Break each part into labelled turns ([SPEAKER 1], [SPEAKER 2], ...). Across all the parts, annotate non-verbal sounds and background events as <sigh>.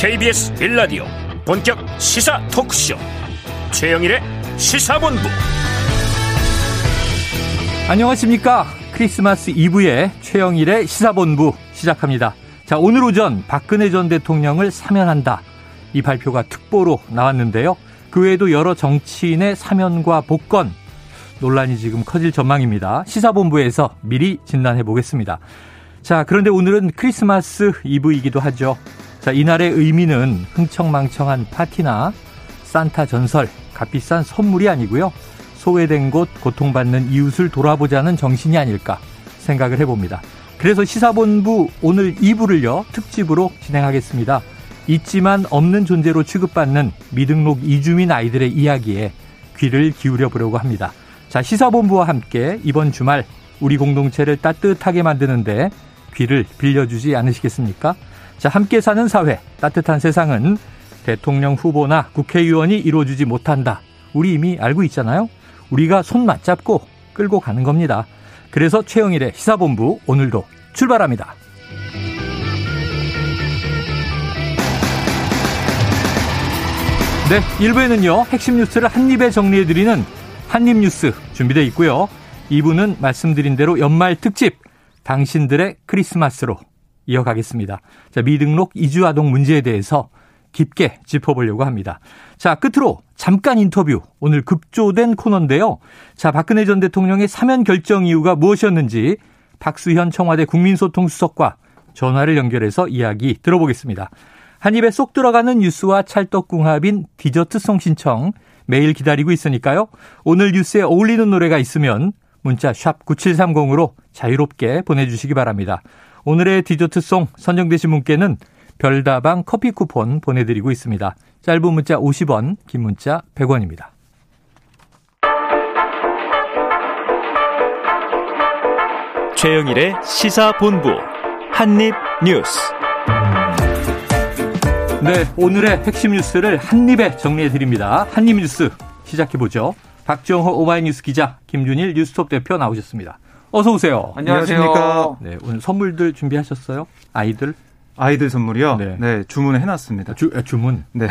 [SPEAKER 1] KBS 빌라디오 본격 시사 토크쇼. 최영일의 시사본부.
[SPEAKER 2] 안녕하십니까? 크리스마스 이브의 최영일의 시사본부 시작합니다. 자 오늘 오전 박근혜 전 대통령을 사면한다. 이 발표가 특보로 나왔는데요. 그 외에도 여러 정치인의 사면과 복권. 논란이 지금 커질 전망입니다. 시사본부에서 미리 진단해 보겠습니다. 자 그런데 오늘은 크리스마스 이브이기도 하죠 자, 이날의 의미는 흥청망청한 파티나 산타 전설, 값비싼 선물이 아니고요. 소외된 곳, 고통받는 이웃을 돌아보자는 정신이 아닐까 생각을 해봅니다. 그래서 시사본부 오늘 2부를요, 특집으로 진행하겠습니다. 있지만 없는 존재로 취급받는 미등록 이주민 아이들의 이야기에 귀를 기울여 보려고 합니다. 자, 시사본부와 함께 이번 주말 우리 공동체를 따뜻하게 만드는데 귀를 빌려주지 않으시겠습니까? 자, 함께 사는 사회, 따뜻한 세상은 대통령 후보나 국회의원이 이루어주지 못한다. 우리 이미 알고 있잖아요. 우리가 손 맞잡고 끌고 가는 겁니다. 그래서 최영일의 시사본부 오늘도 출발합니다. 네, 1부에는요, 핵심 뉴스를 한입에 정리해드리는 한입뉴스 준비되어 있고요. 2부는 말씀드린 대로 연말 특집, 당신들의 크리스마스로 이어가겠습니다. 자, 미등록 이주 아동 문제에 대해서 깊게 짚어보려고 합니다. 자, 끝으로 잠깐 인터뷰. 오늘 급조된 코너인데요. 자, 박근혜 전 대통령의 사면 결정 이유가 무엇이었는지 박수현 청와대 국민소통수석과 전화를 연결해서 이야기 들어보겠습니다. 한 입에 쏙 들어가는 뉴스와 찰떡궁합인 디저트송 신청 매일 기다리고 있으니까요. 오늘 뉴스에 어울리는 노래가 있으면 문자 샵 9730으로 자유롭게 보내주시기 바랍니다. 오늘의 디저트송 선정되신 분께는 별다방 커피 쿠폰 보내드리고 있습니다. 짧은 문자 50원, 긴 문자 100원입니다.
[SPEAKER 1] 최영일의 시사본부 한입뉴스
[SPEAKER 2] 네, 오늘의 핵심 뉴스를 한입에 정리해드립니다. 한입뉴스 시작해보죠. 박정호 오마이뉴스 기자, 김준일 뉴스톱 대표 나오셨습니다. 어서 오세요.
[SPEAKER 3] 안녕하십니까.
[SPEAKER 2] 네, 오늘 선물들 준비하셨어요? 아이들?
[SPEAKER 3] 아이들 선물이요? 네, 네 주문을 해놨습니다.
[SPEAKER 2] 주, 아, 주문?
[SPEAKER 3] 네.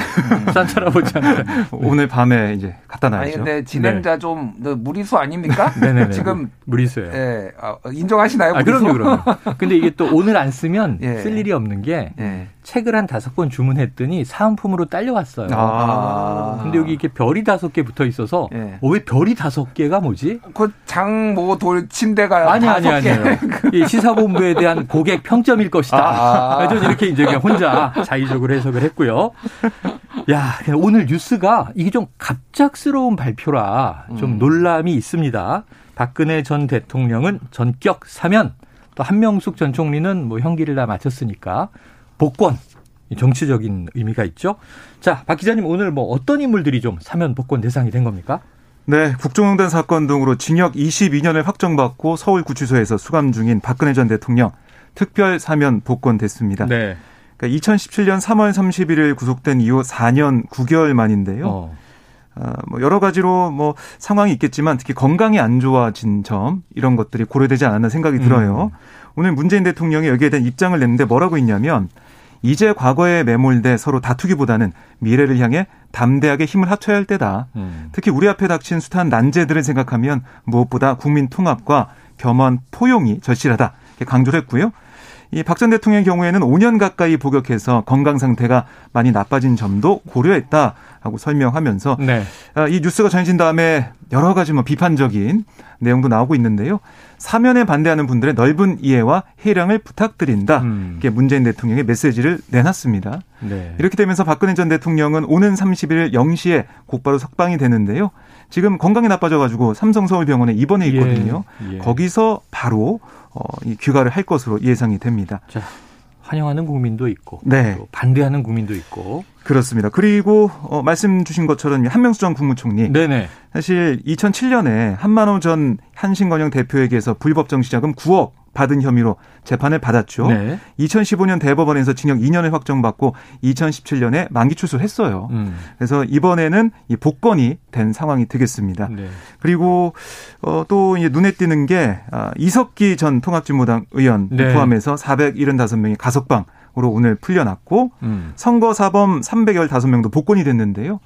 [SPEAKER 2] 산타 할아버지한테.
[SPEAKER 3] 네. 오늘 밤에 이제 갖다 놔야죠.
[SPEAKER 4] 아니, 근데 진행자 네. 좀 무리수 아닙니까?
[SPEAKER 2] 네네네. <laughs>
[SPEAKER 4] 지금.
[SPEAKER 2] 무리수예요.
[SPEAKER 4] 예. 아, 인정하시나요?
[SPEAKER 2] 아, 그럼요, 그럼요. 근데 이게 또 오늘 안 쓰면 <laughs> 예. 쓸 일이 없는 게 예. 책을 한 다섯 권 주문했더니 사은품으로 딸려왔어요. 아. 근데 여기 이렇게 별이 다섯 개 붙어 있어서 예. 어, 왜 별이 다섯 개가 뭐지?
[SPEAKER 4] 그 장모 돌 침대가
[SPEAKER 2] 아니 아니 아니에요. <laughs> 이 시사본부에 대한 고객 평점일 것이다. 아. 저는 이렇게 이제 그냥 혼자 자의적으로 해석을 했고요. 야, 오늘 뉴스가 이게 좀 갑작스러운 발표라 좀 음. 논란이 있습니다. 박근혜 전 대통령은 전격 사면, 또 한명숙 전 총리는 뭐 형기를 다 마쳤으니까 복권 정치적인 의미가 있죠. 자, 박 기자님 오늘 뭐 어떤 인물들이 좀 사면 복권 대상이 된 겁니까?
[SPEAKER 3] 네, 국정농단 사건 등으로 징역 22년을 확정받고 서울구치소에서 수감 중인 박근혜 전 대통령 특별 사면 복권됐습니다. 네. 그러니까 2017년 3월 31일 구속된 이후 4년 9개월 만인데요. 어. 어, 뭐 여러 가지로 뭐 상황이 있겠지만 특히 건강이 안 좋아진 점 이런 것들이 고려되지 않았나 생각이 들어요. 음. 오늘 문재인 대통령이 여기에 대한 입장을 냈는데 뭐라고 했냐면 이제 과거에 매몰돼 서로 다투기보다는 미래를 향해 담대하게 힘을 합쳐야 할 때다. 음. 특히 우리 앞에 닥친 숱한 난제들을 생각하면 무엇보다 국민 통합과 겸한 포용이 절실하다. 강조를 했고요. 이 박 전 대통령의 경우에는 5년 가까이 복역해서 건강 상태가 많이 나빠진 점도 고려했다. 하고 설명하면서 네. 아, 이 뉴스가 전해진 다음에 여러 가지 뭐 비판적인 내용도 나오고 있는데요. 사면에 반대하는 분들의 넓은 이해와 해량을 부탁드린다. 음. 이게 문재인 대통령의 메시지를 내놨습니다. 네. 이렇게 되면서 박근혜 전 대통령은 오는 30일 0시에 곧바로 석방이 되는데요. 지금 건강이 나빠져가지고 삼성서울병원에 입원해 예. 있거든요. 예. 예. 거기서 바로 어, 이 귀가를 할 것으로 예상이 됩니다.
[SPEAKER 2] 자, 환영하는 국민도 있고 네. 반대하는 국민도 있고
[SPEAKER 3] 그렇습니다. 그리고 어, 말씀 주신 것처럼 한명수 전 국무총리 네네. 사실 2007년에 한만호 전 한신건영 대표에게서 불법 정시자금 9억 받은 혐의로 재판을 받았죠. 네. 2015년 대법원에서 징역 2년을 확정받고 2017년에 만기 출소했어요. 음. 그래서 이번에는 이 복권이 된 상황이 되겠습니다. 네. 그리고 어, 또 눈에 띄는 게 아, 이석기 전 통합진보당 의원 네. 포함해서 475명의 가석방 오늘 풀려났고 음. 선거 사범 315명도 복권이 됐는데요.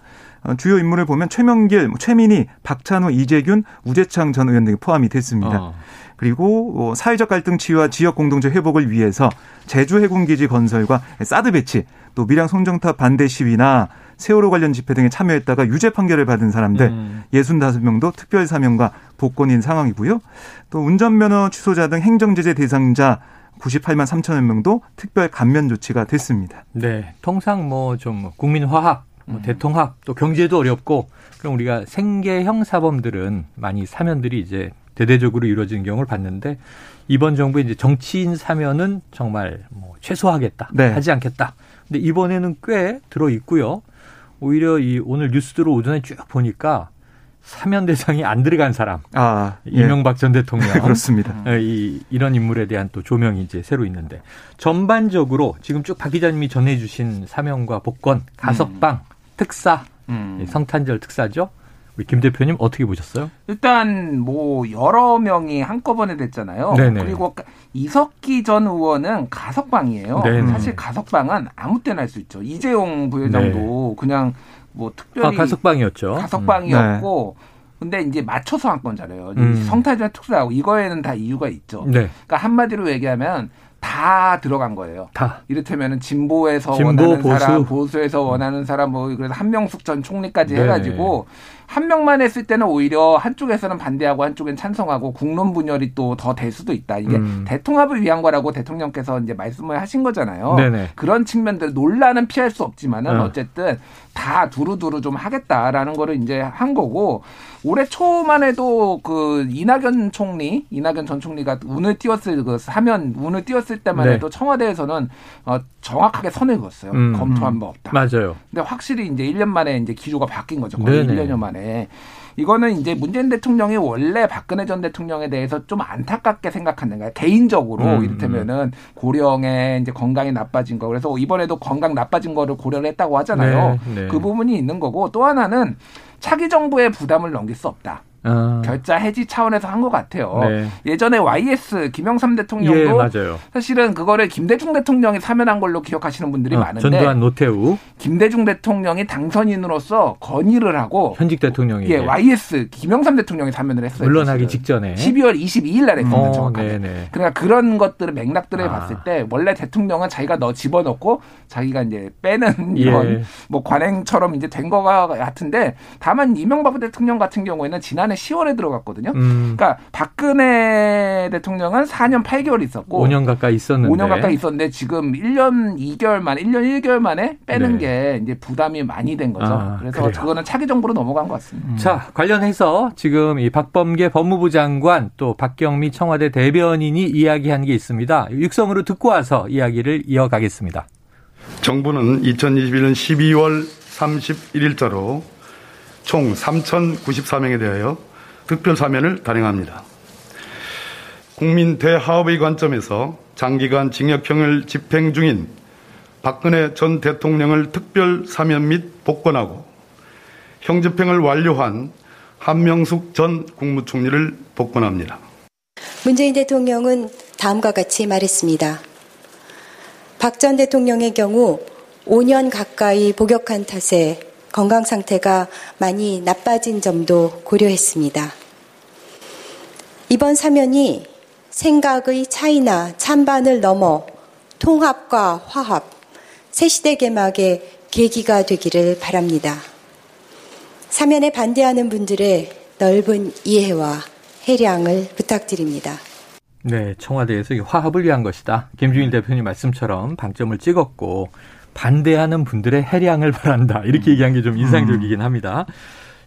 [SPEAKER 3] 어, 주요 인물을 보면 최명길, 뭐 최민희, 박찬호, 이재균, 우재창 전 의원 등이 포함이 됐습니다. 어. 그리고 어, 사회적 갈등 치유와 지역 공동체 회복을 위해서 제주 해군 기지 건설과 사드 배치, 또 밀양 송정탑 반대 시위나 세월호 관련 집회 등에 참여했다가 유죄 판결을 받은 사람들 음. 65명도 특별 사명과 복권인 상황이고요. 또 운전면허 취소자 등 행정제재 대상자 98만 3천여 명도 특별 감면 조치가 됐습니다.
[SPEAKER 2] 네. 통상 뭐 좀 국민 화합, 뭐 음. 대통합, 또 경제도 어렵고 그럼 우리가 생계형 사범들은 많이 사면들이 이제 대대적으로 이루어지는 경우를 봤는데 이번 정부의 이제 정치인 사면은 정말 뭐 최소화하겠다, 네. 하지 않겠다. 근데 이번에는 꽤 들어 있고요. 오히려 이 오늘 뉴스들을 오전에 쭉 보니까 사면 대상이 안 들어간 사람, 아, 예. 이명박 전 대통령 <laughs>
[SPEAKER 3] 그렇습니다.
[SPEAKER 2] 예, 이 이런 인물에 대한 또 조명이 이제 새로 있는데 전반적으로 지금 쭉 박 기자님이 전해주신 사면과 복권, 가석방, 음. 특사, 음. 성탄절 특사죠. 우리 김 대표님 어떻게 보셨어요?
[SPEAKER 4] 일단 뭐 여러 명이 한꺼번에 됐잖아요. 네네. 그리고 이석기 전 의원은 가석방이에요. 네네. 사실 가석방은 아무 때나 할 수 있죠. 이재용 부회장도 네. 그냥 뭐 특별히
[SPEAKER 2] 아, 가석방이었죠.
[SPEAKER 4] 가석방이었고 음. 근데 이제 맞춰서 한 건잖아요. 음. 성탄절 특사하고 이거에는 다 이유가 있죠. 네. 그러니까 한마디로 얘기하면 다 들어간 거예요. 다. 이를테면은 진보에서 진보, 원하는 보수. 사람, 보수에서 원하는 사람, 뭐 그래서 한명숙 전 총리까지 네. 해가지고 한 명만 했을 때는 오히려 한쪽에서는 반대하고 한쪽엔 찬성하고 국론 분열이 또 더 될 수도 있다. 이게 음. 대통합을 위한 거라고 대통령께서 이제 말씀을 하신 거잖아요. 네네. 그런 측면들 논란은 피할 수 없지만은 어. 어쨌든 다 두루두루 좀 하겠다라는 거를 이제 한 거고 올해 초만 해도 그 이낙연 총리, 이낙연 전 총리가 운을 띄웠을 그 사면 운을 띄웠을 때만 네. 해도 청와대에서는 어 정확하게 선을 그었어요. 음, 검토한 바 없다.
[SPEAKER 2] 맞아요.
[SPEAKER 4] 근데 확실히 이제 1년 만에 이제 기조가 바뀐 거죠. 거의 네네. 1년여 만에. 이거는 이제 문재인 대통령이 원래 박근혜 전 대통령에 대해서 좀 안타깝게 생각하는 거야. 개인적으로 음, 이를테면은 고령의 이제 건강이 나빠진 거. 그래서 이번에도 건강 나빠진 거를 고려를 했다고 하잖아요. 네, 네. 그 부분이 있는 거고 또 하나는 차기 정부의 부담을 넘길 수 없다. 어. 결자 해지 차원에서 한 것 같아요. 네. 예전에 YS 김영삼 대통령도 예, 사실은 그거를 김대중 대통령이 사면한 걸로 기억하시는 분들이 어, 많은데
[SPEAKER 2] 전두환 노태우
[SPEAKER 4] 김대중 대통령이 당선인으로서 건의를 하고
[SPEAKER 2] 현직 대통령이
[SPEAKER 4] 예, YS 김영삼 대통령이 사면을 했어요.
[SPEAKER 2] 물러나기 직전에
[SPEAKER 4] 12월 22일 날에 했습니다. 어, 정확하게. 네네. 그러니까 그런 것들을 맥락들을 아. 봤을 때 원래 대통령은 자기가 너 집어넣고 자기가 이제 빼는 예. 이런 뭐 관행처럼 이제 된 거가 같은데 다만 이명박 대통령 같은 경우에는 지난해 지난해 10월에 들어갔거든요. 음. 그러니까 박근혜 대통령은 4년 8개월 있었고
[SPEAKER 2] 5년 가까이 있었는데
[SPEAKER 4] 5년 가까이 있었는데 지금 1년 2개월 만에 1년 1개월 만에 빼는 네. 게 이제 부담이 많이 된 거죠. 아, 그래서 그래요. 그거는 차기 정부로 넘어간 것 같습니다.
[SPEAKER 2] 음. 자, 관련해서 지금 이 박범계 법무부 장관 또 박경미 청와대 대변인이 이야기한 게 있습니다. 육성으로 듣고 와서 이야기를 이어가겠습니다.
[SPEAKER 5] 정부는 2021년 12월 31일자로 총 3,094명에 대하여 특별 사면을 단행합니다. 국민 대화합의 관점에서 장기간 징역형을 집행 중인 박근혜 전 대통령을 특별 사면 및 복권하고 형집행을 완료한 한명숙 전 국무총리를 복권합니다.
[SPEAKER 6] 문재인 대통령은 다음과 같이 말했습니다. 박 전 대통령의 경우 5년 가까이 복역한 탓에 건강 상태가 많이 나빠진 점도 고려했습니다. 이번 사면이 생각의 차이나 찬반을 넘어 통합과 화합, 새 시대 개막의 계기가 되기를 바랍니다. 사면에 반대하는 분들의 넓은 이해와 해량을 부탁드립니다.
[SPEAKER 2] 네, 청와대에서 화합을 위한 것이다. 김주일 대표님 말씀처럼 방점을 찍었고 반대하는 분들의 해량을 바란다. 이렇게 음. 얘기한 게 좀 인상적이긴 음. 합니다.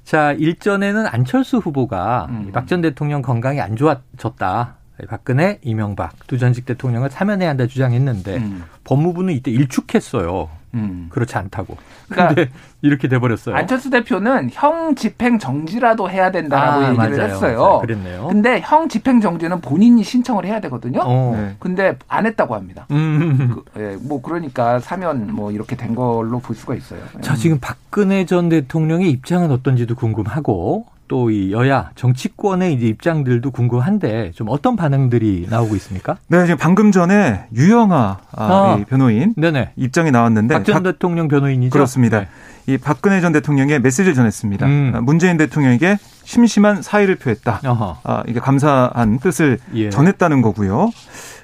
[SPEAKER 2] 자, 일전에는 안철수 후보가 음. 박전 대통령 건강이 안 좋아졌다. 박근혜, 이명박 두 전직 대통령을 사면해야 한다 주장했는데 음. 법무부는 이때 일축했어요. 음. 그렇지 않다고. 그러니까 근데 <laughs> 이렇게 돼버렸어요.
[SPEAKER 4] 안철수 대표는 형 집행 정지라도 해야 된다라고 아, 얘기를 맞아요. 했어요. 맞아요.
[SPEAKER 2] 그랬네요.
[SPEAKER 4] 근데 형 집행 정지는 본인이 신청을 해야 되거든요. 어. 네. 근데 안 했다고 합니다. 음. 그, 예, 뭐 그러니까 사면 뭐 이렇게 된 걸로 볼 수가 있어요.
[SPEAKER 2] 자, 지금 박근혜 전 대통령의 입장은 어떤지도 궁금하고 또 이 여야 정치권의 이제 입장들도 궁금한데 좀 어떤 반응들이 나오고 있습니까?
[SPEAKER 3] 네, 지금 방금 전에 유영아 아, 아. 변호인 네네. 입장이 나왔는데
[SPEAKER 2] 박전 대통령 변호인이죠.
[SPEAKER 3] 그렇습니다. 네. 이 박근혜 전 대통령의 메시지를 전했습니다. 음. 아, 문재인 대통령에게 심심한 사의를 표했다. 아, 이게 감사한 뜻을 예. 전했다는 거고요.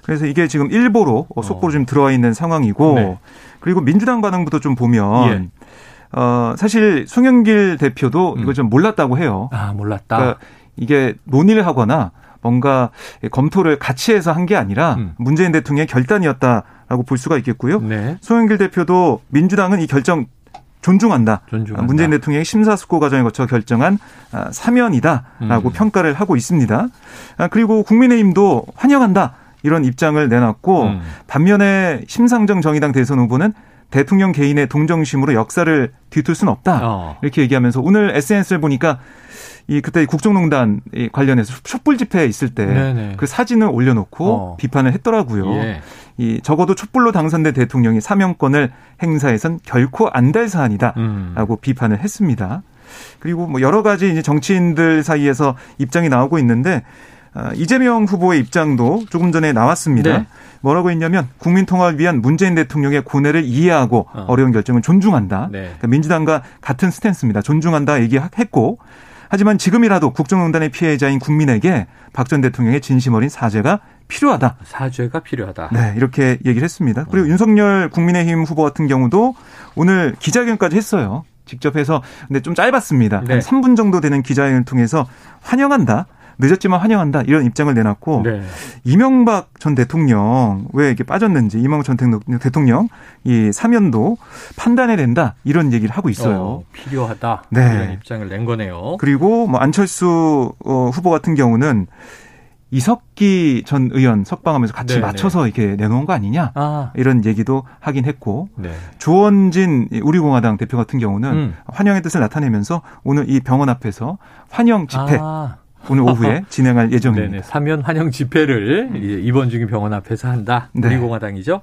[SPEAKER 3] 그래서 이게 지금 일보로 어. 속보로 좀 들어와 있는 상황이고 네. 그리고 민주당 반응부터 좀 보면 예. 어, 사실 송영길 대표도 음. 이걸 좀 몰랐다고 해요.
[SPEAKER 2] 아, 몰랐다.
[SPEAKER 3] 그러니까 이게 논의를 하거나 뭔가 검토를 같이 해서 한 게 아니라 음. 문재인 대통령의 결단이었다라고 볼 수가 있겠고요. 네. 송영길 대표도 민주당은 이 결정 존중한다. 존중한다. 문재인 대통령의 심사숙고 과정을 거쳐 결정한 아, 사면이다라고 음. 평가를 하고 있습니다. 아, 그리고 국민의힘도 환영한다. 이런 입장을 내놨고 음. 반면에 심상정 정의당 대선 후보는 대통령 개인의 동정심으로 역사를 뒤틀 수는 없다. 어. 이렇게 얘기하면서 오늘 SNS를 보니까 이 그때 국정농단 관련해서 촛불 집회에 있을 때 그 사진을 올려놓고 어. 비판을 했더라고요. 예. 이 적어도 촛불로 당선된 대통령이 사명권을 행사해선 결코 안 될 사안이다라고 음. 비판을 했습니다. 그리고 뭐 여러 가지 이제 정치인들 사이에서 입장이 나오고 있는데 아, 이재명 후보의 입장도 조금 전에 나왔습니다. 네. 뭐라고 했냐면 국민 통합을 위한 문재인 대통령의 고뇌를 이해하고 어. 려운 결정을 존중한다. 네. 그러니까 민주당과 같은 스탠스입니다. 존중한다 얘기했고 하지만 지금이라도 국정농단의 피해자인 국민에게 박 전 대통령의 진심 어린 사죄가 필요하다.
[SPEAKER 2] 사죄가 필요하다.
[SPEAKER 3] 네, 이렇게 얘기를 했습니다. 그리고 어. 윤석열 국민의힘 후보 같은 경우도 오늘 기자회견까지 했어요. 직접 해서 근데 좀 짧았습니다. 네. 한 3분 정도 되는 기자회견을 통해서 환영한다. 늦었지만 환영한다 이런 입장을 내놨고 네. 이명박 전 대통령 왜 이렇게 빠졌는지 이명박 전 대통령 이 사면도 판단해야 된다 이런 얘기를 하고 있어요. 어,
[SPEAKER 2] 필요하다 네. 이런 입장을 낸 거네요.
[SPEAKER 3] 그리고 뭐 안철수 어, 후보 같은 경우는 이석기 전 의원 석방하면서 같이 네네. 맞춰서 이렇게 내놓은 거 아니냐 아. 이런 얘기도 하긴 했고 네. 조원진 우리공화당 대표 같은 경우는 음. 환영의 뜻을 나타내면서 오늘 이 병원 앞에서 환영 집회 아. 오늘 오후에 진행할 예정입니다. 네네.
[SPEAKER 2] 사면 환영 집회를 음. 입원 중인 병원 앞에서 한다. 네. 우리 공화당이죠.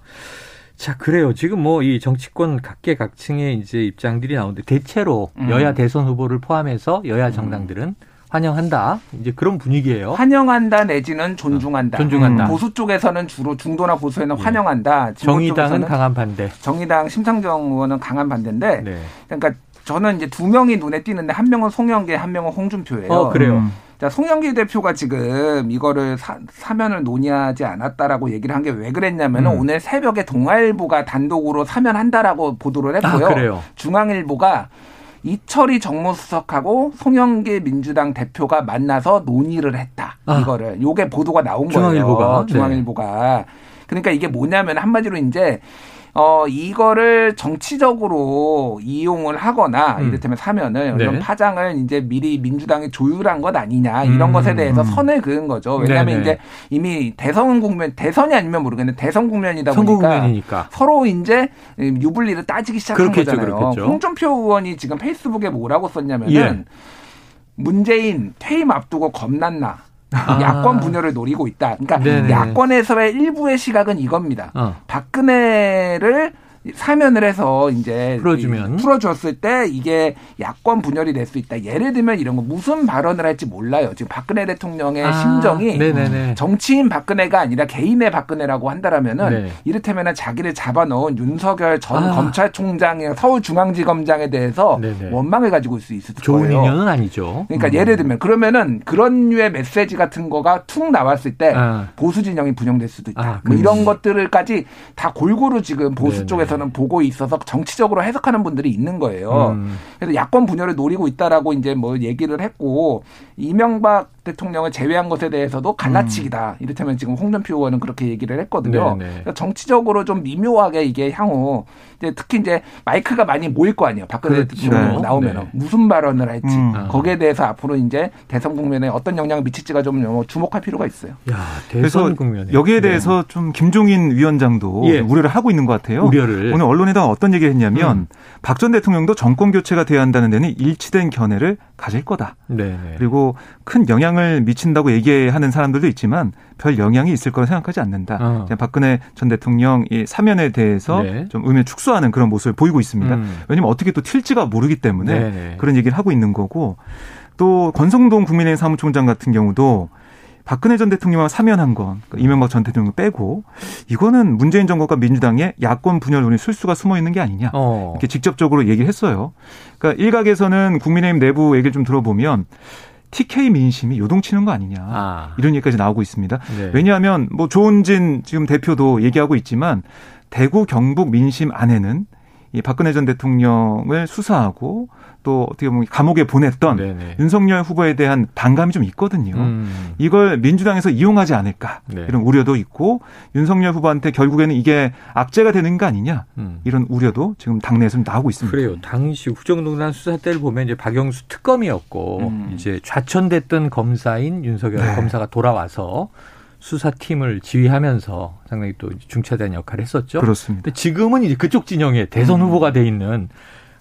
[SPEAKER 2] 자, 그래요. 지금 뭐 이 정치권 각계각층의 이제 입장들이 나오는데 대체로 음. 여야 대선 후보를 포함해서 여야 음. 정당들은 음. 환영한다. 이제 그런 분위기예요.
[SPEAKER 4] 환영한다 내지는 존중한다. 어, 존중한다. 음, 보수 쪽에서는 주로 중도나 보수에는 네. 환영한다.
[SPEAKER 2] 정의당은 강한 반대.
[SPEAKER 4] 정의당 심상정 의원은 강한 반대인데, 네. 그러니까 저는 이제 두 명이 눈에 띄는데 한 명은 송영계, 한 명은 홍준표예요.
[SPEAKER 2] 어, 그래요. 음.
[SPEAKER 4] 자, 송영기 대표가 지금 이거를 사, 사면을 논의하지 않았다라고 얘기를 한 게 왜 그랬냐면 은 음. 오늘 새벽에 동아일보가 단독으로 사면한다라고 보도를 했고요. 아, 그래요? 중앙일보가 이철이 정무수석하고 송영기 민주당 대표가 만나서 논의를 했다. 아. 이거를 요게 보도가 나온 중앙일보가. 거예요. 중앙일보가. 네. 그러니까 이게 뭐냐면 한마디로 이제 어, 이거를 정치적으로 이용을 하거나 음. 이를테면 사면을 네. 이런 파장을 이제 미리 민주당이 조율한 것 아니냐 이런 음. 것에 대해서 선을 그은 거죠. 왜냐하면 네네. 이제 이미 대선 국면 대선이 아니면 모르겠는데 대선 국면이다 보니까 국면이니까. 서로 이제 유불리를 따지기 시작한 그렇겠죠, 거잖아요. 그렇겠죠. 홍준표 의원이 지금 페이스북에 뭐라고 썼냐면은 예. 문재인 퇴임 앞두고 겁났나 아. 야권 분열을 노리고 있다. 그러니까 네네. 야권에서의 일부의 시각은 이겁니다. 어. 박근혜를 사면을 해서 이제 풀어주면 풀어줬을 때 이게 야권 분열이 될 수 있다. 예를 들면 이런 거 무슨 발언을 할지 몰라요. 지금 박근혜 대통령의 아, 심정이 네네네. 정치인 박근혜가 아니라 개인의 박근혜라고 한다라면은 네. 이를테면은 자기를 잡아놓은 윤석열 전 아. 검찰총장의 서울중앙지검장에 대해서 네네. 원망을 가지고 있을 수 있을
[SPEAKER 2] 좋은 거예요. 좋은 인연은 아니죠.
[SPEAKER 4] 그러니까 음. 예를 들면 그러면은 그런 류의 메시지 같은 거가 툭 나왔을 때 아. 보수 진영이 분영될 수도 있다. 아, 뭐 이런 것들을까지 다 골고루 지금 보수 네네. 쪽에서 저는 보고 있어서 정치적으로 해석하는 분들이 있는 거예요. 음. 그래서 야권 분열을 노리고 있다라고 이제 뭐 얘기를 했고 이명박 대통령을 제외한 것에 대해서도 갈라치기다. 음. 이를테면 지금 홍준표 의원은 그렇게 얘기를 했거든요. 네, 네. 그러니까 정치적으로 좀 미묘하게 이게 향후 이제 특히 이제 마이크가 많이 모일 거 아니에요. 박근혜 그렇죠. 대통령 나오면 네. 무슨 발언을 할지 음. 거기에 대해서 앞으로 이제 대선 국면에 어떤 영향을 미칠지가 좀 주목할 필요가 있어요.
[SPEAKER 3] 야, 그래서 국면에. 여기에 네. 대해서 네. 좀 김종인 위원장도 예. 우려를 하고 있는 것 같아요. 우려를. 오늘 언론에다 어떤 얘기를 했냐면 음. 박전 대통령도 정권 교체가 돼야 한다는 데는 일치된 견해를 가질 거다. 네. 그리고 큰 영향을 미친다고 얘기하는 사람들도 있지만 별 영향이 있을 거라 생각하지 않는다. 어. 박근혜 전 대통령 이 사면에 대해서 네. 좀 의미를 축소하는 그런 모습을 보이고 있습니다. 음. 왜냐하면 어떻게 또 튈지가 모르기 때문에 네네. 그런 얘기를 하고 있는 거고 또 권성동 국민의힘 사무총장 같은 경우도 박근혜 전 대통령과 사면한 건 그러니까 이명박 전 대통령 빼고 이거는 문재인 정권과 민주당의 야권 분열 논의 술수가 숨어 있는 게 아니냐 어. 이렇게 직접적으로 얘기를 했어요. 그러니까 일각에서는 국민의힘 내부 얘기를 좀 들어보면 TK 민심이 요동치는 거 아니냐 아. 이런 얘기까지 나오고 있습니다. 네. 왜냐하면 뭐 조은진 지금 대표도 얘기하고 있지만 대구 경북 민심 안에는 이 박근혜 전 대통령을 수사하고 또 어떻게 보면 감옥에 보냈던 네네. 윤석열 후보에 대한 반감이 좀 있거든요. 음. 이걸 민주당에서 이용하지 않을까 네. 이런 우려도 있고 윤석열 후보한테 결국에는 이게 악재가 되는 거 아니냐 음. 이런 우려도 지금 당내에서 좀 나오고 있습니다.
[SPEAKER 2] 그래요. 당시 국정농단 수사 때를 보면 이제 박영수 특검이었고 음. 이제 좌천됐던 검사인 윤석열 네. 검사가 돌아와서 수사팀을 지휘하면서 상당히 또 중차대한 역할을 했었죠.
[SPEAKER 3] 그렇습니다.
[SPEAKER 2] 근데 지금은 이제 그쪽 진영에 대선 음. 후보가 돼 있는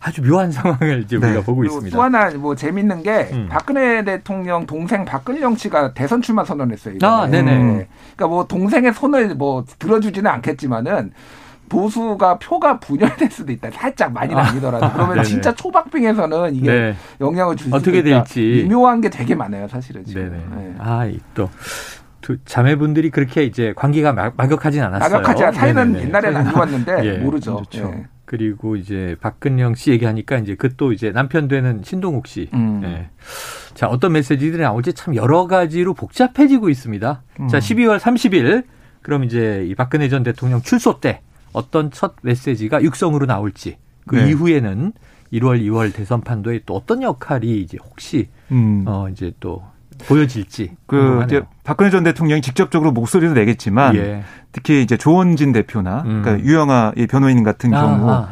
[SPEAKER 2] 아주 묘한 상황을 이제 네. 우리가 보고 있습니다.
[SPEAKER 4] 또 하나 뭐 재밌는 게 음. 박근혜 대통령 동생 박근영 씨가 대선 출마 선언했어요. 이번에. 아, 네네. 음. 그러니까 뭐 동생의 손을 뭐 들어주지는 않겠지만은 보수가 표가 분열될 수도 있다. 살짝 많이 아. 남기더라도 아, 그러면 진짜 초박빙에서는 이게 네. 영향을 줄 수 있다. 어떻게 될지 미묘한 게 되게 많아요, 사실은 지금. 네네. 네.
[SPEAKER 2] 아, 또 자매분들이 그렇게 이제 관계가 막, 막역하진 않았어요.
[SPEAKER 4] 막역하지 않. 사이는 옛날에는 안 좋았는데 <laughs> 예, 모르죠. 그렇죠. 예.
[SPEAKER 2] 그리고 이제 박근영 씨 얘기하니까 이제 그 또 이제 남편 되는 신동욱 씨. 음. 예. 자 어떤 메시지들이 나올지 참 여러 가지로 복잡해지고 있습니다. 음. 자 12월 30일 그럼 이제 이 박근혜 전 대통령 출소 때 어떤 첫 메시지가 육성으로 나올지 그 네. 이후에는 1월, 2월 대선 판도에 또 어떤 역할이 이제 혹시 음. 어 이제 또 보여질지.
[SPEAKER 3] 그 이제 박근혜 전 대통령이 직접적으로 목소리도 내겠지만 예. 특히 이제 조원진 대표나 음. 그러니까 유영아 변호인 같은 경우 아,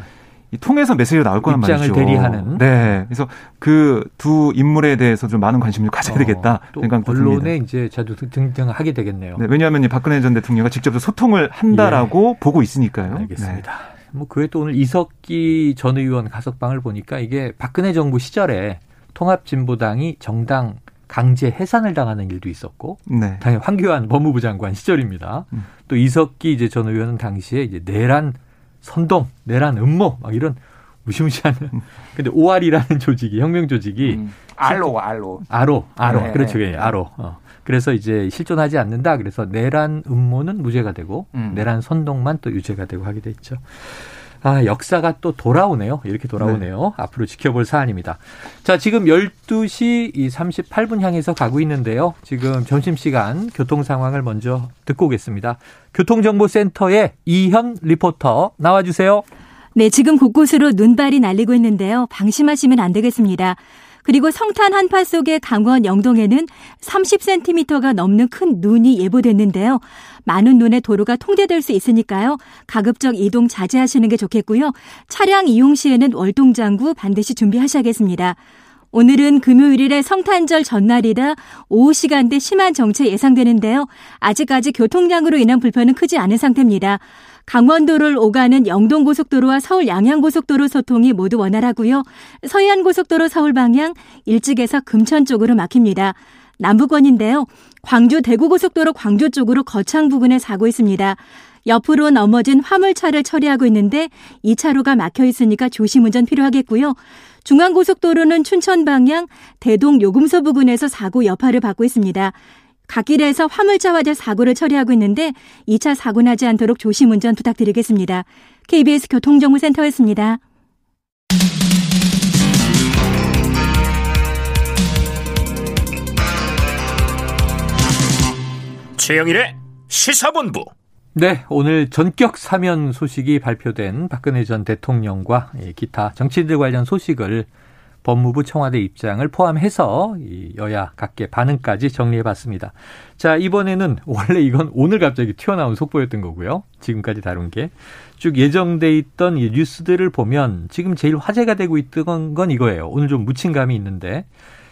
[SPEAKER 3] 이 통해서 메시지가 나올 거란 말이죠.
[SPEAKER 2] 대리하는.
[SPEAKER 3] 네. 그래서 그 두 인물에 대해서 좀 많은 관심을 가져야 어, 되겠다 생각도
[SPEAKER 2] 언론에
[SPEAKER 3] 듭니다.
[SPEAKER 2] 이제 자주 등장하게 되겠네요.
[SPEAKER 3] 네, 왜냐하면 이 박근혜 전 대통령과 직접 소통을 한다라고 예. 보고 있으니까요.
[SPEAKER 2] 알겠습니다. 네. 뭐 그에 또 오늘 이석기 전 의원 가석방을 보니까 이게 박근혜 정부 시절에 통합진보당이 정당 강제 해산을 당하는 일도 있었고 네. 당연히 황교안 법무부 장관 시절입니다. 음. 또 이석기 이제 전 의원은 당시에 이제 내란 선동, 내란 음모 막 이런 무시무시한 음. <laughs> 근데 오알이라는 조직이 혁명 조직이 음.
[SPEAKER 4] 알로 알로
[SPEAKER 2] 아로 아로 네. 그렇죠 예, 아로 어. 그래서 이제 실존하지 않는다 그래서 내란 음모는 무죄가 되고 음. 내란 선동만 또 유죄가 되고 하게 돼 있죠. 아, 역사가 또 돌아오네요. 이렇게 돌아오네요. 네. 앞으로 지켜볼 사안입니다. 자, 지금 12시 38분 향해서 가고 있는데요. 지금 점심시간 교통 상황을 먼저 듣고 오겠습니다. 교통정보센터의 이현 리포터 나와주세요.
[SPEAKER 7] 네, 지금 곳곳으로 눈발이 날리고 있는데요. 방심하시면 안 되겠습니다. 그리고 성탄 한파 속의 강원 영동에는 30cm가 넘는 큰 눈이 예보됐는데요. 많은 눈에 도로가 통제될 수 있으니까요. 가급적 이동 자제하시는 게 좋겠고요. 차량 이용 시에는 월동장구 반드시 준비하셔야겠습니다. 오늘은 금요일에 성탄절 전날이라 오후 시간대 심한 정체 예상되는데요. 아직까지 교통량으로 인한 불편은 크지 않은 상태입니다. 강원도를 오가는 영동고속도로와 서울 양양고속도로 소통이 모두 원활하고요. 서해안고속도로 서울 방향 일찍에서 금천 쪽으로 막힙니다. 남부권인데요. 광주 대구고속도로 광주 쪽으로 거창 부근에 사고 있습니다. 옆으로 넘어진 화물차를 처리하고 있는데 2차로가 막혀 있으니까 조심 운전 필요하겠고요. 중앙고속도로는 춘천 방향 대동 요금소 부근에서 사고 여파를 받고 있습니다. 갓길에서 화물차 화재 사고를 처리하고 있는데 2차 사고 나지 않도록 조심 운전 부탁드리겠습니다. KBS 교통정보센터였습니다.
[SPEAKER 1] 최영일의 시사본부.
[SPEAKER 2] 네, 오늘 전격 사면 소식이 발표된 박근혜 전 대통령과 기타 정치인들 관련 소식을 법무부 청와대 입장을 포함해서 이 여야 각계 반응까지 정리해 봤습니다. 자, 이번에는 원래 이건 오늘 갑자기 튀어나온 속보였던 거고요. 지금까지 다룬 게 쭉 예정돼 있던 이 뉴스들을 보면 지금 제일 화제가 되고 있던 건 이거예요. 오늘 좀 묻힌 감이 있는데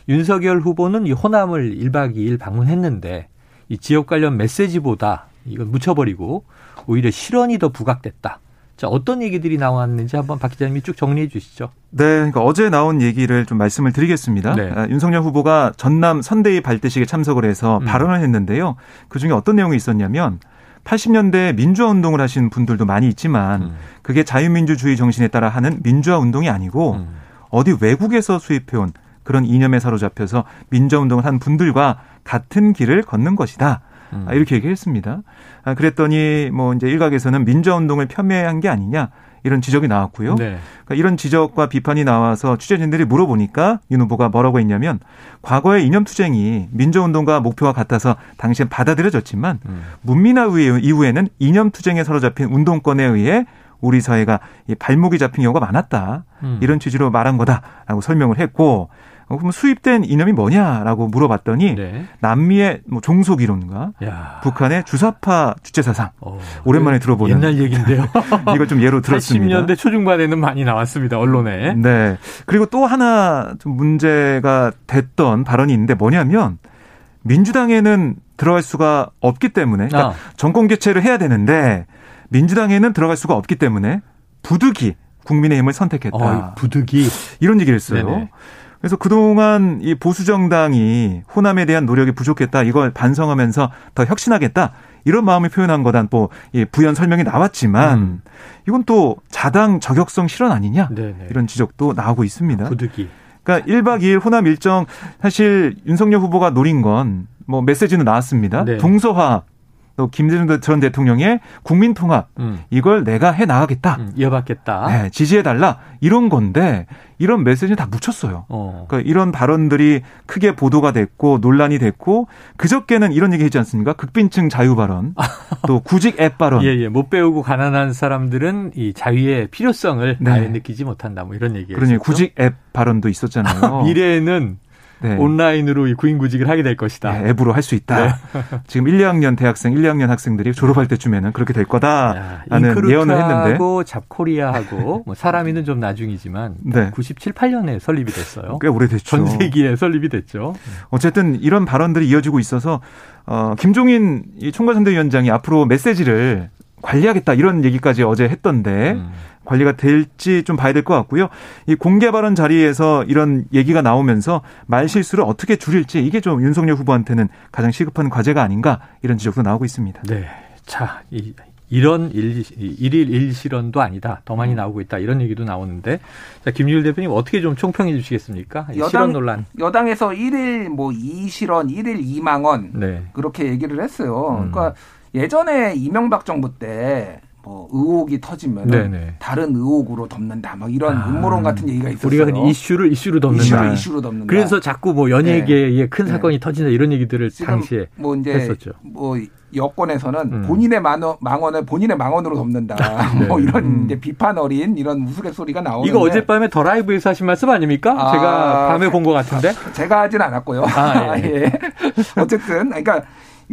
[SPEAKER 2] 윤석열 후보는 이 호남을 1박 2일 방문했는데 이 지역 관련 메시지보다 이걸 묻혀버리고 오히려 실언이 더 부각됐다. 자, 어떤 얘기들이 나왔는지 한번 박 기자님이 쭉 정리해 주시죠.
[SPEAKER 3] 네, 그러니까 어제 나온 얘기를 좀 말씀을 드리겠습니다. 네. 아, 윤석열 후보가 전남 선대위 발대식에 참석을 해서 음. 발언을 했는데요. 그 중에 어떤 내용이 있었냐면 80년대 민주화 운동을 하신 분들도 많이 있지만 음. 그게 자유민주주의 정신에 따라 하는 민주화 운동이 아니고 음. 어디 외국에서 수입해온 그런 이념에 사로잡혀서 민주화 운동을 한 분들과 같은 길을 걷는 것이다. 음. 이렇게 얘기했습니다. 아, 그랬더니 뭐 이제 일각에서는 민주화 운동을 폄훼한 게 아니냐 이런 지적이 나왔고요. 네. 그러니까 이런 지적과 비판이 나와서 취재진들이 물어보니까 윤 후보가 뭐라고 했냐면 과거의 이념 투쟁이 민주화 운동과 목표가 같아서 당시엔 받아들여졌지만 음. 문민화 이후에는 이념 투쟁에 사로잡힌 운동권에 의해 우리 사회가 발목이 잡힌 경우가 많았다. 음. 이런 취지로 말한 거다라고 설명을 했고 어, 그럼 수입된 이념이 뭐냐라고 물어봤더니 네. 남미의 뭐 종속 이론과 야. 북한의 주사파 주체 사상 어, 오랜만에 들어보는
[SPEAKER 2] 옛날 얘기인데요. <laughs>
[SPEAKER 3] 이걸 좀 예로 들었습니다.
[SPEAKER 2] 80년대 초중반에는 많이 나왔습니다 언론에.
[SPEAKER 3] 네. 그리고 또 하나 좀 문제가 됐던 발언이 있는데 뭐냐면 민주당에는 들어갈 수가 없기 때문에 그러니까 아. 정권 교체를 해야 되는데 민주당에는 들어갈 수가 없기 때문에 부득이 국민의힘을 선택했다. 어,
[SPEAKER 2] 부득이
[SPEAKER 3] 이런 얘기를 했어요. 네네. 그래서 그동안 이 보수 정당이 호남에 대한 노력이 부족했다. 이걸 반성하면서 더 혁신하겠다. 이런 마음을 표현한 거단 또 부연 설명이 나왔지만 음. 이건 또 자당 저격성 실현 아니냐 네네. 이런 지적도 나오고 있습니다.
[SPEAKER 2] 부득이.
[SPEAKER 3] 그러니까 1박 2일 호남 일정 사실 윤석열 후보가 노린 건 뭐 메시지는 나왔습니다. 네. 동서화 또 김대중 전 대통령의 국민 통합 음. 이걸 내가 해 나가겠다. 음,
[SPEAKER 2] 이어받겠다.
[SPEAKER 3] 네, 지지해 달라. 이런 건데 이런 메시지는 다 묻혔어요. 어. 그러니까 이런 발언들이 크게 보도가 됐고 논란이 됐고 그저께는 이런 얘기 했지 않습니까? 극빈층 자유 발언, <laughs> 또 구직 앱 발언.
[SPEAKER 2] 예, 예. 못 배우고 가난한 사람들은 이 자유의 필요성을 네. 아예 느끼지 못한다. 뭐 이런 얘기.
[SPEAKER 3] 그러니 구직 앱 발언도 있었잖아요. <laughs>
[SPEAKER 2] 미래에는 네. 온라인으로 구인구직을 하게 될 것이다.
[SPEAKER 3] 네, 앱으로 할 수 있다. 네. <laughs> 지금 1, 2학년 대학생, 1, 2학년 학생들이 졸업할 때쯤에는 그렇게 될 거다라는 예언을 했는데.
[SPEAKER 2] 잡코리아하고 뭐 사람이는 좀 나중이지만 <laughs> 네. 97, 8년에 설립이 됐어요.
[SPEAKER 3] 꽤 오래됐죠.
[SPEAKER 2] 전 세기에 설립이 됐죠.
[SPEAKER 3] 어쨌든 이런 발언들이 이어지고 있어서 어, 김종인 총괄선대위원장이 앞으로 메시지를 관리하겠다 이런 얘기까지 어제 했던데 음. 관리가 될지 좀 봐야 될 것 같고요. 이 공개 발언 자리에서 이런 얘기가 나오면서 말 실수를 어떻게 줄일지 이게 좀 윤석열 후보한테는 가장 시급한 과제가 아닌가 이런 지적도 나오고 있습니다.
[SPEAKER 2] 네. 자, 이, 이런 일, 일일 일실현도 아니다. 더 많이 음. 나오고 있다. 이런 얘기도 나오는데. 자, 김유일 대표님 어떻게 좀 총평해 주시겠습니까? 여당, 실현 논란.
[SPEAKER 4] 여당에서 일일 뭐 이실현, 일일 이망원 네. 그렇게 얘기를 했어요. 음. 그러니까 예전에 이명박 정부 때 뭐 의혹이 터지면 다른 의혹으로 덮는다 막 이런 아, 음모론 같은 얘기가 있었어요.
[SPEAKER 2] 우리가 이슈를 이슈로 덮는다.
[SPEAKER 4] 이슈를 이슈로 덮는다.
[SPEAKER 2] 그래서 자꾸 뭐 연예계에 네. 큰 사건이 네. 터진다 이런 얘기들을 당시에 뭐 이제 했었죠.
[SPEAKER 4] 뭐 여권에서는 음. 본인의 망언, 망언을 본인의 망언으로 덮는다. <laughs> 네. 뭐 이런 음. 이제 비판 어린 이런 우스갯소리가 나오는데
[SPEAKER 2] 이거 어젯밤에 더 라이브에서 하신 말씀 아닙니까? 아, 제가 밤에 본 것 같은데. <laughs>
[SPEAKER 4] 제가 하진 않았고요. 아, 예. <laughs> 예. 어쨌든 그러니까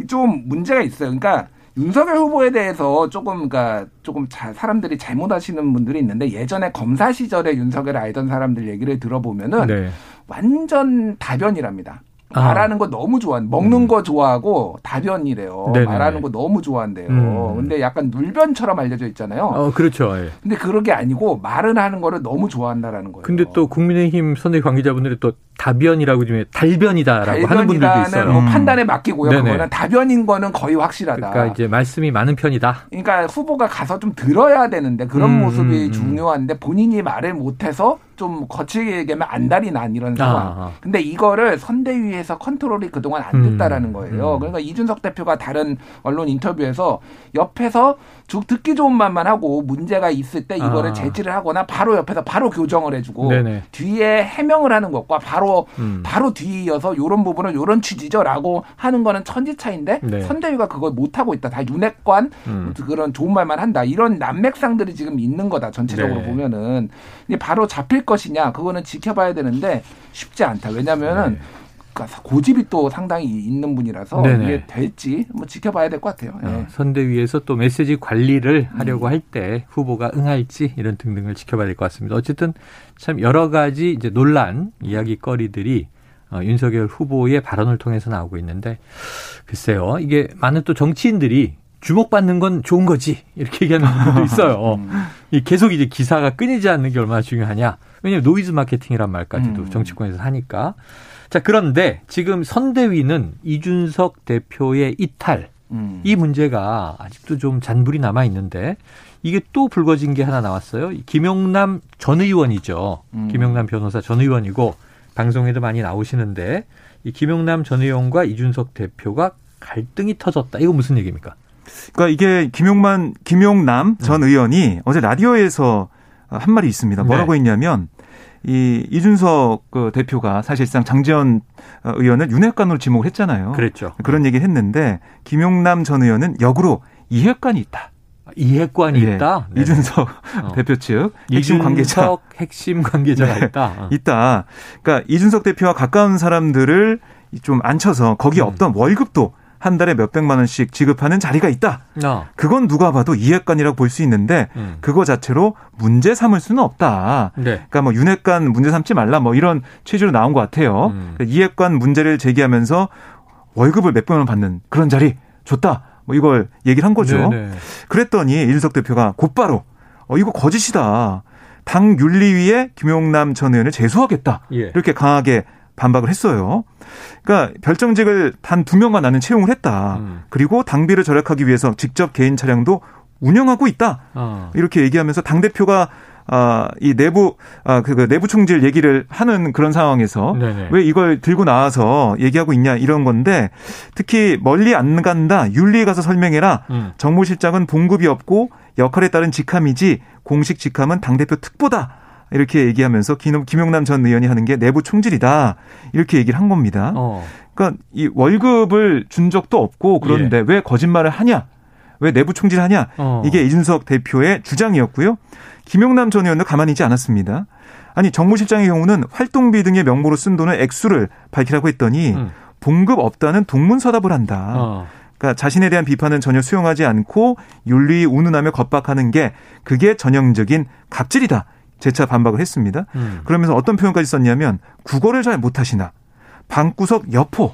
[SPEAKER 4] 좀 문제가 있어요. 그러니까 윤석열 후보에 대해서 조금 그러니까 조금 자, 사람들이 잘못 하시는 분들이 있는데 예전에 검사 시절에 윤석열 알던 사람들 얘기를 들어보면은 네. 완전 다변이랍니다. 아. 말하는 거 너무 좋아. 먹는 음. 거 좋아하고 다변이래요. 네네. 말하는 거 너무 좋아한대요. 음. 근데 약간 물변처럼 알려져 있잖아요.
[SPEAKER 2] 어, 그렇죠. 예.
[SPEAKER 4] 근데 그런 게 아니고 말은 하는 거를 너무 좋아한다라는 거예요.
[SPEAKER 2] 근데 또 국민의힘 선대 관계자분들이 또 다변이라고 좀 달변이다라고 하는 분들도 있어요.
[SPEAKER 4] 뭐 음. 판단에 맡기고요. 네네. 그거는 다변인 거는 거의 확실하다.
[SPEAKER 2] 그러니까 이제 말씀이 많은 편이다.
[SPEAKER 4] 그러니까 후보가 가서 좀 들어야 되는데 그런 음, 모습이 음, 음. 중요한데 본인이 말을 못해서 좀 거칠게 얘기하면 안달이 난 이런 상황. 아, 아. 근데 이거를 선대위에서 컨트롤이 그동안 안 됐다라는 음, 거예요. 음. 그러니까 이준석 대표가 다른 언론 인터뷰에서 옆에서 쭉 듣기 좋은 말만 하고 문제가 있을 때 이거를 아. 제지를 하거나 바로 옆에서 바로 교정을 해주고 네네. 뒤에 해명을 하는 것과 바로 음. 바로 뒤에 이어서 요런 부분은 요런 취지죠라고 하는 거는 천지차인데 네. 선대위가 그걸 못 하고 있다. 다 윤핵관 음. 그런 좋은 말만 한다. 이런 난맥상들이 지금 있는 거다. 전체적으로 네. 보면은 바로 잡힐 것이냐 그거는 지켜봐야 되는데 쉽지 않다. 왜냐면은 네. 그러니까 고집이 또 상당히 있는 분이라서 네네. 이게 될지 뭐 지켜봐야 될 것 같아요. 네.
[SPEAKER 2] 선대위에서 또 메시지 관리를 하려고 음. 할때 후보가 응할지 이런 등등을 지켜봐야 될 것 같습니다. 어쨌든 참 여러 가지 이제 논란 이야기거리들이 어, 윤석열 후보의 발언을 통해서 나오고 있는데 글쎄요 이게 많은 또 정치인들이 주목받는 건 좋은 거지. 이렇게 얘기하는 분들도 <laughs> 있어요. 음. 계속 이제 기사가 끊이지 않는 게 얼마나 중요하냐. 왜냐하면 노이즈 마케팅이란 말까지도 음. 정치권에서 하니까. 자, 그런데 지금 선대위는 이준석 대표의 이탈, 음. 이 문제가 아직도 좀 잔불이 남아 있는데 이게 또 불거진 게 하나 나왔어요. 김용남 전 의원이죠. 음. 김용남 변호사 전 의원이고 방송에도 많이 나오시는데 이 김용남 전 의원과 이준석 대표가 갈등이 터졌다. 이거 무슨 얘기입니까?
[SPEAKER 3] 그러니까 이게 김용만 김용남 전 음. 의원이 어제 라디오에서 한 말이 있습니다. 뭐라고 네. 했냐면 이 이준석 그 대표가 사실상 장재현 의원을 윤핵관으로 지목을 했잖아요.
[SPEAKER 2] 그랬죠.
[SPEAKER 3] 그런 얘기를 했는데 김용남 전 의원은 역으로 이해관이 있다.
[SPEAKER 2] 이해관이 예, 있다.
[SPEAKER 3] 네. 이준석 어. 대표 측 핵심 관계자
[SPEAKER 2] 핵심 관계자가 네. 있다.
[SPEAKER 3] 어. 있다. 그러니까 이준석 대표와 가까운 사람들을 좀 앉혀서 거기 음. 없던 월급도 한 달에 몇백만 원씩 지급하는 자리가 있다. 어. 그건 누가 봐도 이해관이라고 볼 수 있는데 음. 그거 자체로 문제 삼을 수는 없다. 네. 그러니까 뭐 윤핵관 문제 삼지 말라 뭐 이런 취지로 나온 것 같아요. 음. 그러니까 이해관 문제를 제기하면서 월급을 몇백만 원 받는 그런 자리 좋다. 뭐 이걸 얘기를 한 거죠. 네네. 그랬더니 이준석 대표가 곧바로 어 이거 거짓이다. 당 윤리위에 김용남 전 의원을 제소하겠다. 예. 이렇게 강하게 반박을 했어요. 그러니까 별정직을 단 두 명만 나는 채용을 했다. 음. 그리고 당비를 절약하기 위해서 직접 개인 차량도 운영하고 있다. 어. 이렇게 얘기하면서 당 대표가 아, 이 내부, 아, 그, 그 내부 총질 얘기를 하는 그런 상황에서 네네. 왜 이걸 들고 나와서 얘기하고 있냐 이런 건데 특히 멀리 안 간다. 윤리에 가서 설명해라. 음. 정무실장은 봉급이 없고 역할에 따른 직함이지 공식 직함은 당대표 특보다. 이렇게 얘기하면서 김용남 전 의원이 하는 게 내부 총질이다. 이렇게 얘기를 한 겁니다. 어. 그러니까 이 월급을 준 적도 없고 그런데 예. 왜 거짓말을 하냐? 왜 내부 총질하냐? 어. 이게 이준석 대표의 주장이었고요. 김용남 전 의원도 가만히 있지 않았습니다. 아니 정무실장의 경우는 활동비 등의 명목으로 쓴 돈을 액수를 밝히라고 했더니 음. 봉급 없다는 동문서답을 한다. 어. 그러니까 자신에 대한 비판은 전혀 수용하지 않고 윤리 운운하며 겁박하는 게 그게 전형적인 갑질이다. 재차 반박을 했습니다. 음. 그러면서 어떤 표현까지 썼냐면 국어를 잘 못하시나 방구석 여포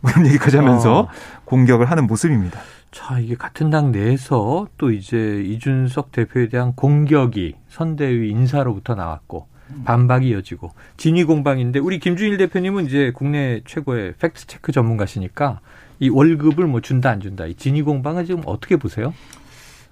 [SPEAKER 3] 뭐 이런 얘기까지 하면서 어. 공격을 하는 모습입니다.
[SPEAKER 2] 자, 이게 같은 당 내에서 또 이제 이준석 대표에 대한 공격이 선대위 인사로부터 나왔고 반박이 이어지고 진위 공방인데 우리 김준일 대표님은 이제 국내 최고의 팩트 체크 전문가시니까 이 월급을 뭐 준다 안 준다 이 진위 공방은 지금 어떻게 보세요?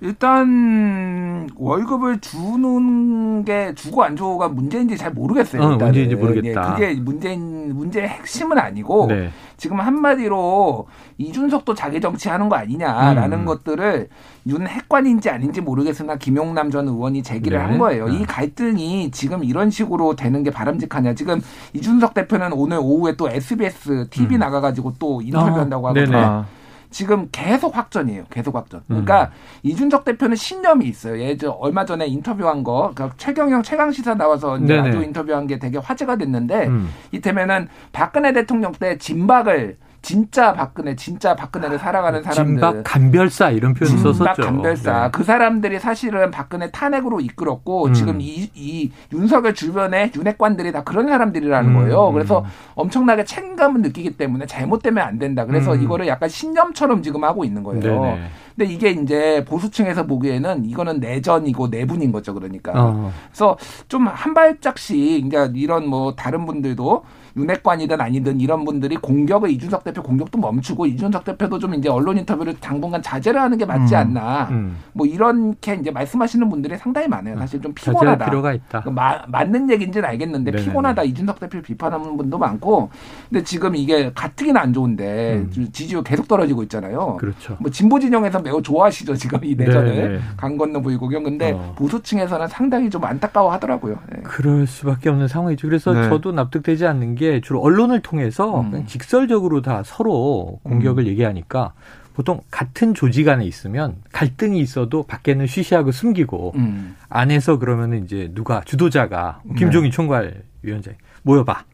[SPEAKER 4] 일단 월급을 주는 게 주고 안 주고가 문제인지 잘 모르겠어요.
[SPEAKER 2] 어, 문제인지 모르겠다.
[SPEAKER 4] 예, 그게 문제인 문제의 핵심은 아니고 네. 지금 한마디로 이준석도 자기 정치하는 거 아니냐라는 음. 것들을 윤 핵관인지 아닌지 모르겠으나 김용남 전 의원이 제기를 네. 한 거예요. 네. 이 갈등이 지금 이런 식으로 되는 게 바람직하냐. 지금 이준석 대표는 오늘 오후에 또 SBS TV 음. 나가가지고 또 인터뷰한다고 아, 하거든요. 지금 계속 확전이에요. 계속 확전. 그러니까 음. 이준석 대표는 신념이 있어요. 예전 얼마 전에 인터뷰한 거, 그러니까 최경영 최강 시사 나와서 라디오 인터뷰한 게 되게 화제가 됐는데 음. 이테면은 박근혜 대통령 때 진박을 진짜 박근혜, 진짜 박근혜를 살아가는 사람들.
[SPEAKER 2] 진박 간별사 이런 표현 썼었죠. 진박
[SPEAKER 4] 간별사. 네. 그 사람들이 사실은 박근혜 탄핵으로 이끌었고 음. 지금 이, 이 윤석열 주변에 윤핵관들이 다 그런 사람들이라는 음. 거예요. 그래서 엄청나게 책임감을 느끼기 때문에 잘못되면 안 된다. 그래서 음. 이거를 약간 신념처럼 지금 하고 있는 거예요. 네네. 근데 이게 이제 보수층에서 보기에는 이거는 내전이고 내분인 거죠. 그러니까. 어. 그래서 좀 한 발짝씩 이제 이런 뭐 다른 분들도 윤핵관이든 아니든 이런 분들이 공격을 이준석 대표 공격도 멈추고 이준석 대표도 좀 이제 언론 인터뷰를 당분간 자제를 하는 게 맞지 음. 않나. 음. 뭐 이렇게 이제 말씀하시는 분들이 상당히 많아요. 사실 좀 피곤하다.
[SPEAKER 2] 필요가 있다.
[SPEAKER 4] 마, 맞는 얘기인지는 알겠는데 네네네. 피곤하다. 이준석 대표 비판하는 분도 많고. 근데 지금 이게 가뜩이나 안 좋은데 음. 지지율 계속 떨어지고 있잖아요.
[SPEAKER 2] 그렇죠.
[SPEAKER 4] 뭐 진보 진영에서 매우 좋아하시죠. 지금 이 내전을 네네. 강 건너 보이고경 근데 어. 보수층에서는 상당히 좀 안타까워 하더라고요. 네.
[SPEAKER 2] 그럴 수밖에 없는 상황이죠. 그래서 네. 저도 납득되지 않는 게 주로 언론을 통해서 음. 직설적으로 다 서로 공격을 음. 얘기하니까 보통 같은 조직 안에 있으면 갈등이 있어도 밖에는 쉬쉬하고 숨기고 음. 안에서 그러면은 이제 누가 주도자가 김종인 네. 총괄위원장 모여봐.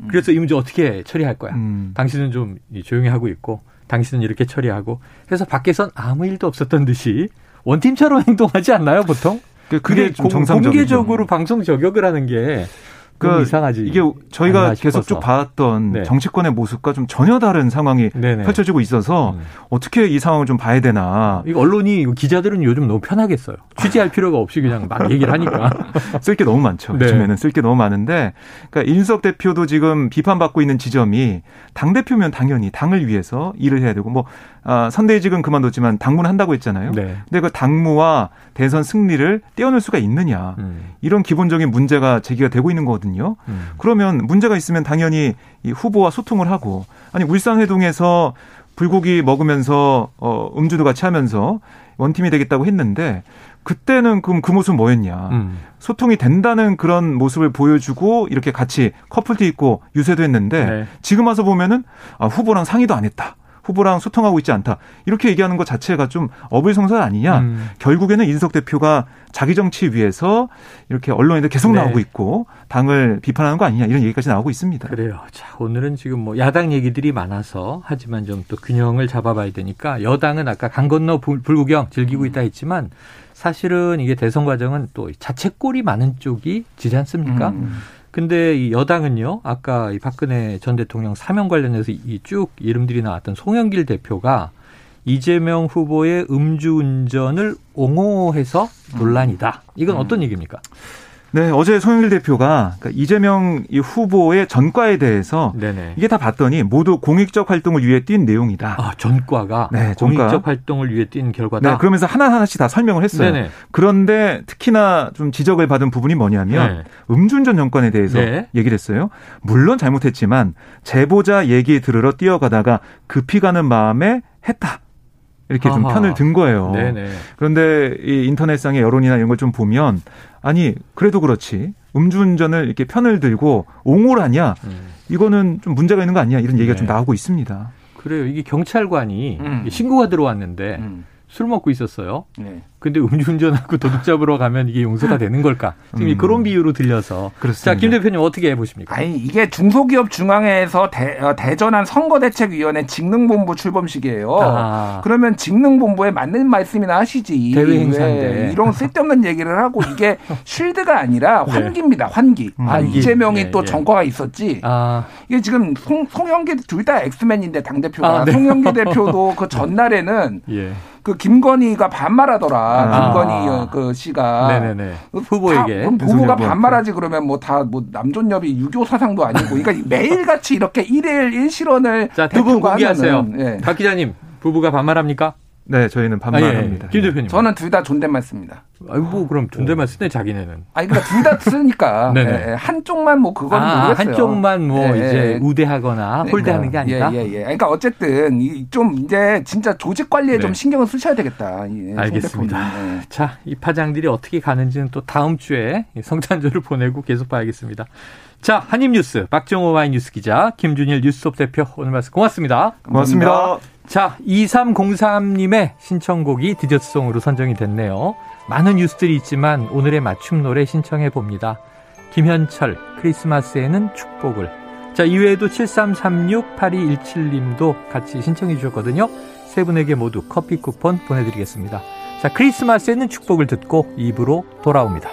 [SPEAKER 2] 음. 그래서 이 문제 어떻게 처리할 거야? 음. 당신은 좀 조용히 하고 있고 당신은 이렇게 처리하고 해서 밖에선 아무 일도 없었던 듯이 원팀처럼 <laughs> 행동하지 않나요, 보통?
[SPEAKER 3] 그게 공,
[SPEAKER 2] 공개적으로 방송 저격을 하는 게 그 이상하지.
[SPEAKER 3] 이게 저희가 계속 쭉 봐왔던 네. 정치권의 모습과 좀 전혀 다른 상황이 네네. 펼쳐지고 있어서 음. 어떻게 이 상황을 좀 봐야 되나.
[SPEAKER 2] 이 언론이 기자들은 요즘 너무 편하게 써요. 취재할 필요가 없이 그냥 막 얘기를 하니까 <laughs>
[SPEAKER 3] 쓸 게 너무 많죠. 네. 요즘에는 쓸 게 너무 많은데, 그러니까 인석 대표도 지금 비판받고 있는 지점이 당 대표면 당연히 당을 위해서 일을 해야 되고 뭐 아, 선대위직은 그만뒀지만 당무는 한다고 했잖아요. 네. 근데 그 당무와 대선 승리를 떼어낼 수가 있느냐. 음. 이런 기본적인 문제가 제기가 되고 있는 거거든요. 음. 그러면 문제가 있으면 당연히 이 후보와 소통을 하고 아니 울산회동에서 불고기 먹으면서 어 음주도 같이 하면서 원팀이 되겠다고 했는데 그때는 그럼 그 모습 뭐였냐. 음. 소통이 된다는 그런 모습을 보여주고 이렇게 같이 커플티 입고 유세도 했는데 네. 지금 와서 보면은 아, 후보랑 상의도 안 했다. 후보랑 소통하고 있지 않다. 이렇게 얘기하는 것 자체가 좀 어불성설 아니냐. 음. 결국에는 인석 대표가 자기 정치 위해서 이렇게 언론에도 계속 네. 나오고 있고 당을 비판하는 거 아니냐 이런 얘기까지 나오고 있습니다.
[SPEAKER 2] 그래요. 자, 오늘은 지금 뭐 야당 얘기들이 많아서 하지만 좀 또 균형을 잡아봐야 되니까 여당은 아까 강 건너 불구경 즐기고 있다 했지만 사실은 이게 대선 과정은 또 자책골이 많은 쪽이 지지 않습니까? 음. 근데 이 여당은요, 아까 이 박근혜 전 대통령 사면 관련해서 이 쭉 이름들이 나왔던 송영길 대표가 이재명 후보의 음주운전을 옹호해서 논란이다. 이건 음. 어떤 얘기입니까?
[SPEAKER 3] 네, 어제 송영길 대표가 그러니까 이재명 이 후보의 전과에 대해서 네네. 이게 다 봤더니 모두 공익적 활동을 위해 뛴 내용이다.
[SPEAKER 2] 아, 전과가 네, 전과. 공익적 활동을 위해 뛴 결과다.
[SPEAKER 3] 네, 그러면서 하나하나씩 다 설명을 했어요. 네네. 그런데 특히나 좀 지적을 받은 부분이 뭐냐면 네. 음주운전 정권에 대해서 네. 얘기를 했어요. 물론 잘못했지만 제보자 얘기 들으러 뛰어가다가 급히 가는 마음에 했다. 이렇게 좀 아하. 편을 든 거예요. 네네. 그런데 이 인터넷상의 여론이나 이런 걸 좀 보면 아니 그래도 그렇지 음주운전을 이렇게 편을 들고 옹호를 하냐 음. 이거는 좀 문제가 있는 거 아니냐 이런 얘기가 네. 좀 나오고 있습니다.
[SPEAKER 2] 그래요. 이게 경찰관이 음. 신고가 들어왔는데 음. 술 먹고 있었어요. 네. 근데 음주운전하고 도둑 잡으러 가면 이게 용서가 되는 걸까? 지금 음. 그런 비유로 들려서. 그렇습니다. 자, 김 대표님 어떻게 해보십니까?
[SPEAKER 4] 아니, 이게 중소기업 중앙회에서 대, 어, 대전한 선거대책위원회 직능본부 출범식이에요. 아. 그러면 직능본부에 맞는 말씀이나 하시지.
[SPEAKER 2] 대외 행사인데.
[SPEAKER 4] 이런 쓸데없는 얘기를 하고 이게 <laughs> 쉴드가 아니라 네. 환기입니다, 환기. 음. 아, 이재명이 네, 또 네. 정과가 있었지. 아. 이게 지금 송, 송영기 둘 다 엑스맨인데, 당대표가. 아, 네. 송영기 <laughs> 대표도 그 전날에는 예. 그 김건희가 반말하더라. 아. 김건희 그 씨가 네네네. 후보에게 다, 후보가 반말하지 그러면 뭐 다뭐 뭐 남존여비 유교 사상도 아니고 그러니까 매일 같이 이렇게 일일 일실언을
[SPEAKER 2] 자 두 분 공개하세요. 예. 박 기자님 부부가 반말합니까?
[SPEAKER 3] 네, 저희는 반말합니다.
[SPEAKER 2] 아, 예, 김 대표님.
[SPEAKER 4] 저는 둘 다 존댓말 씁니다.
[SPEAKER 2] 아이고, 뭐 그럼 존댓말 쓰네 자기네는.
[SPEAKER 4] 아니 그러니까 둘 다 쓰니까 <laughs> 네, 네. 한쪽만 뭐 그거는 아, 모르겠어요.
[SPEAKER 2] 한쪽만 뭐 네. 이제 우대하거나 네. 홀대하는 게 아니라.
[SPEAKER 4] 예, 예, 예. 그러니까 어쨌든 좀 이제 진짜 조직 관리에 네. 좀 신경을 쓰셔야 되겠다.
[SPEAKER 2] 예, 알겠습니다. 네. <laughs> 자, 이 파장들이 어떻게 가는지는 또 다음 주에 성탄절을 <laughs> 보내고 계속 봐야겠습니다. 자, 한입뉴스 박정호 와이뉴스 기자 김준일 뉴스톱 대표 오늘 말씀 고맙습니다.
[SPEAKER 3] 고맙습니다. 고맙습니다.
[SPEAKER 2] 자, 2303님의 신청곡이 디저트송으로 선정이 됐네요. 많은 뉴스들이 있지만 오늘의 맞춤 노래 신청해 봅니다. 김현철, 크리스마스에는 축복을. 자, 이외에도 7336-8217님도 같이 신청해 주셨거든요. 세 분에게 모두 커피 쿠폰 보내드리겠습니다. 자, 크리스마스에는 축복을 듣고 입으로 돌아옵니다.